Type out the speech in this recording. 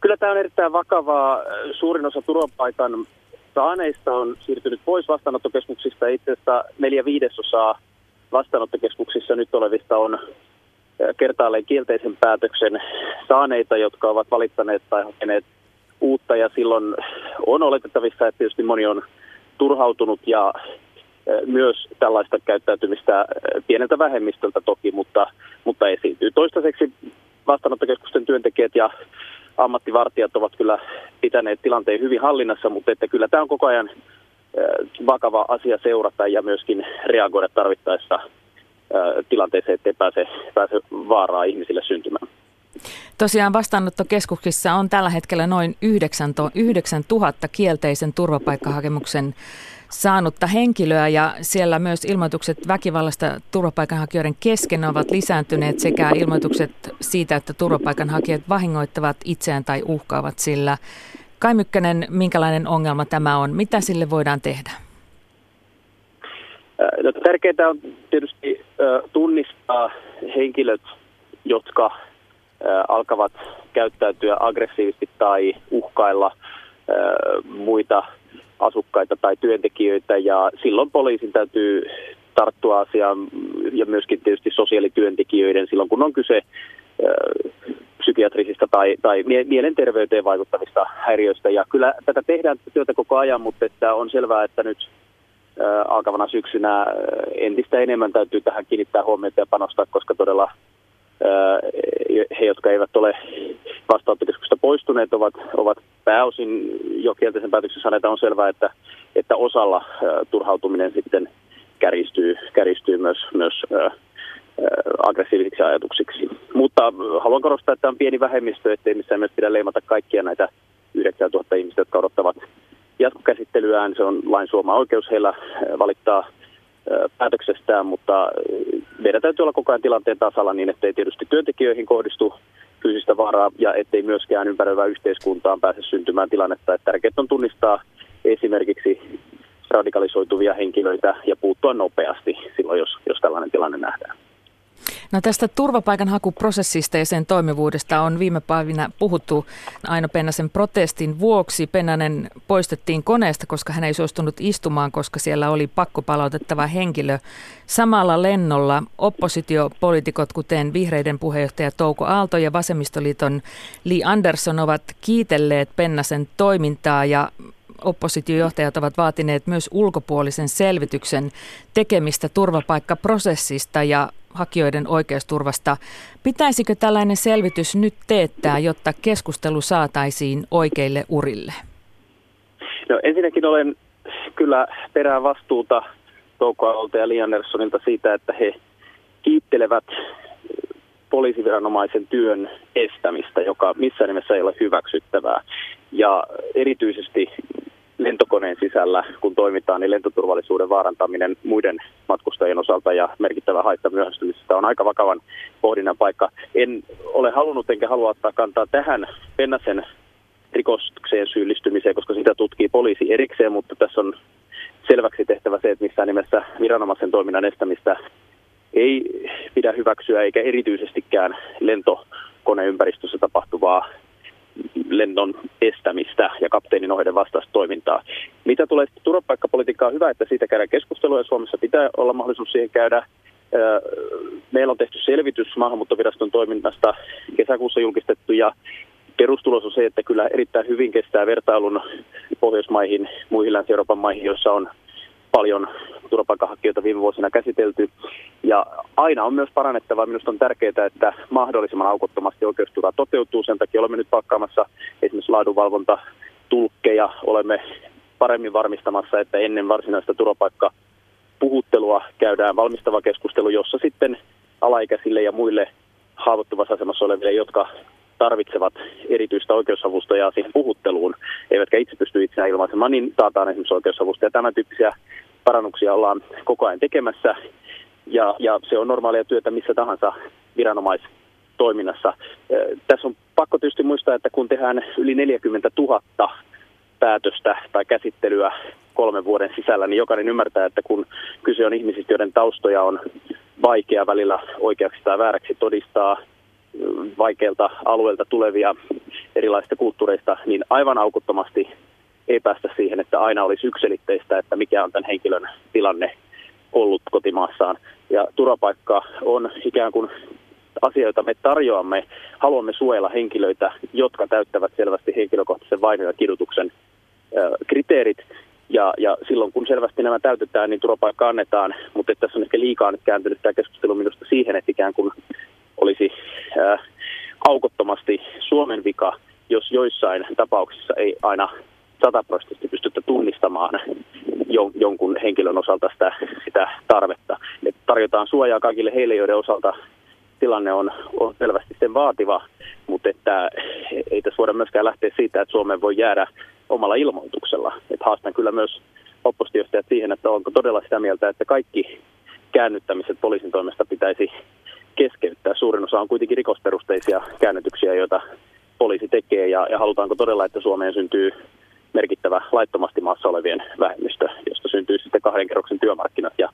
Kyllä tämä on erittäin vakavaa. Suurin osa turvapaikan saaneista on siirtynyt pois vastaanottokeskuksista. Itse asiassa neljä viidesosaa vastaanottokeskuksissa nyt olevista on kertaalleen kielteisen päätöksen saaneita, jotka ovat valittaneet tai hakeneet uutta. Ja silloin on oletettavissa, että tietysti moni on turhautunut ja myös tällaista käyttäytymistä pieneltä vähemmistöltä toki, mutta, mutta esiintyy. Toistaiseksi vastaanottokeskusten työntekijät ja ammattivartijat ovat kyllä pitäneet tilanteen hyvin hallinnassa, mutta että kyllä tämä on koko ajan vakava asia seurata ja myöskin reagoida tarvittaessa tilanteeseen, ettei pääse, pääse vaaraa ihmisille syntymään. Tosiaan vastaanottokeskuksissa on tällä hetkellä noin 9000 kielteisen turvapaikkahakemuksen saanutta henkilöä ja siellä myös ilmoitukset väkivallasta turvapaikanhakijoiden kesken ovat lisääntyneet sekä ilmoitukset siitä, että turvapaikanhakijat vahingoittavat itseään tai uhkaavat sillä. Kai Mykkänen, minkälainen ongelma tämä on? Mitä sille voidaan tehdä? No, tärkeää on tietysti tunnistaa henkilöt, jotka alkavat käyttäytyä aggressiivisesti tai uhkailla muita asukkaita tai työntekijöitä ja silloin poliisin täytyy tarttua asiaan ja myöskin tietysti sosiaalityöntekijöiden silloin kun on kyse psykiatrisista tai, tai mielenterveyteen vaikuttavista häiriöistä. Ja kyllä tätä tehdään työtä koko ajan, mutta että on selvää, että nyt alkavana syksynä entistä enemmän täytyy tähän kiinnittää huomiota ja panostaa, koska todella he, jotka eivät ole vastaanottokeskuksesta poistuneet, ovat, ovat pääosin jo kielteisen päätöksen saaneita. On selvää, että, että osalla turhautuminen sitten kärjistyy, kärjistyy myös, myös aggressiivisiksi ajatuksiksi. Mutta haluan korostaa, että on pieni vähemmistö, ettei missään myös pidä leimata kaikkia näitä 9000 ihmistä, jotka odottavat jatkokäsittelyään. Se on lain suoma oikeus heillä valittaa päätöksestään, mutta meidän täytyy olla koko ajan tilanteen tasalla niin, ettei tietysti työntekijöihin kohdistu fyysistä vaaraa ja ettei myöskään ympäröivään yhteiskuntaan pääse syntymään tilannetta. Että tärkeää on tunnistaa esimerkiksi radikalisoituvia henkilöitä ja puuttua nopeasti silloin, jos, jos tällainen tilanne nähdään. No tästä turvapaikanhakuprosessista ja sen toimivuudesta on viime päivinä puhuttu Aino Pennasen protestin vuoksi. Pennanen poistettiin koneesta, koska hän ei suostunut istumaan, koska siellä oli pakko palautettava henkilö. Samalla lennolla oppositiopoliitikot, kuten vihreiden puheenjohtaja Touko Aalto ja vasemmistoliiton Li Andersson ovat kiitelleet Pennasen toimintaa ja oppositiojohtajat ovat vaatineet myös ulkopuolisen selvityksen tekemistä turvapaikkaprosessista ja hakijoiden oikeusturvasta. Pitäisikö tällainen selvitys nyt teettää, jotta keskustelu saataisiin oikeille urille? No ensinnäkin olen kyllä perään vastuuta Touko ja Li Anderssonilta siitä, että he kiittelevät poliisiviranomaisen työn estämistä, joka missään nimessä ei ole hyväksyttävää. Ja erityisesti lentokoneen sisällä, kun toimitaan, niin lentoturvallisuuden vaarantaminen muiden matkustajien osalta ja merkittävä haitta myöhästymisestä on aika vakavan pohdinnan paikka. En ole halunnut enkä halua ottaa kantaa tähän Pennasen rikokseen syyllistymiseen, koska sitä tutkii poliisi erikseen, mutta tässä on selväksi tehtävä se, että missään nimessä viranomaisen toiminnan estämistä ei pidä hyväksyä, eikä erityisestikään lentokoneympäristössä tapahtuvaa lennon estämistä ja kapteenin ohjeiden vastaista toimintaa. Mitä tulee turvapaikkapolitiikkaan, hyvä, että siitä käydään keskustelua ja Suomessa pitää olla mahdollisuus siihen käydä. Meillä on tehty selvitys maahanmuuttoviraston toiminnasta kesäkuussa julkistettu ja perustulos on se, että kyllä erittäin hyvin kestää vertailun Pohjoismaihin, muihin Länsi-Euroopan maihin, joissa on paljon turvapaikanhakijoita viime vuosina käsitelty. Ja aina on myös parannettava. Minusta on tärkeää, että mahdollisimman aukottomasti oikeusturva toteutuu. Sen takia olemme nyt pakkaamassa esimerkiksi laadunvalvonta tulkkeja. Olemme paremmin varmistamassa, että ennen varsinaista turvapaikka puhuttelua käydään valmistava keskustelu, jossa sitten alaikäisille ja muille haavoittuvassa asemassa oleville, jotka tarvitsevat erityistä oikeusavustajaa siihen puhutteluun, eivätkä itse pysty itseään ilmaisemaan, niin taataan esimerkiksi oikeusavusta. Ja tämän tyyppisiä parannuksia ollaan koko ajan tekemässä, ja, ja se on normaalia työtä missä tahansa viranomaistoiminnassa. Tässä on pakko tietysti muistaa, että kun tehdään yli 40 000 päätöstä tai käsittelyä kolmen vuoden sisällä, niin jokainen ymmärtää, että kun kyse on ihmisistä, joiden taustoja on vaikea välillä oikeaksi tai vääräksi todistaa, vaikeilta alueilta tulevia erilaisista kulttuureista, niin aivan aukottomasti ei päästä siihen, että aina olisi yksilitteistä, että mikä on tämän henkilön tilanne ollut kotimaassaan. Ja turvapaikka on ikään kuin asioita me tarjoamme, haluamme suojella henkilöitä, jotka täyttävät selvästi henkilökohtaisen vainon ja kidutuksen kriteerit. Ja, ja silloin kun selvästi nämä täytetään, niin turvapaikka annetaan, mutta tässä on ehkä liikaa nyt kääntynyt tämä keskustelu minusta siihen, että ikään kuin olisi ää, aukottomasti Suomen vika, jos joissain tapauksissa ei aina sataprosenttisesti pystyttä tunnistamaan jonkun henkilön osalta sitä, sitä tarvetta. Et tarjotaan suojaa kaikille heille, joiden osalta tilanne on, on selvästi sen vaativa, mutta että ei tässä voida myöskään lähteä siitä, että Suomeen voi jäädä omalla ilmoituksella. Et haastan kyllä myös oppositiosta siihen, että onko todella sitä mieltä, että kaikki käännyttämiset poliisin toimesta pitäisi keskeyttää. Suurin osa on kuitenkin rikosperusteisia käännytyksiä, joita poliisi tekee, ja, ja halutaanko todella, että Suomeen syntyy merkittävä laittomasti maassa olevien vähemmistö, josta syntyy sitten kahden kerroksen työmarkkinat ja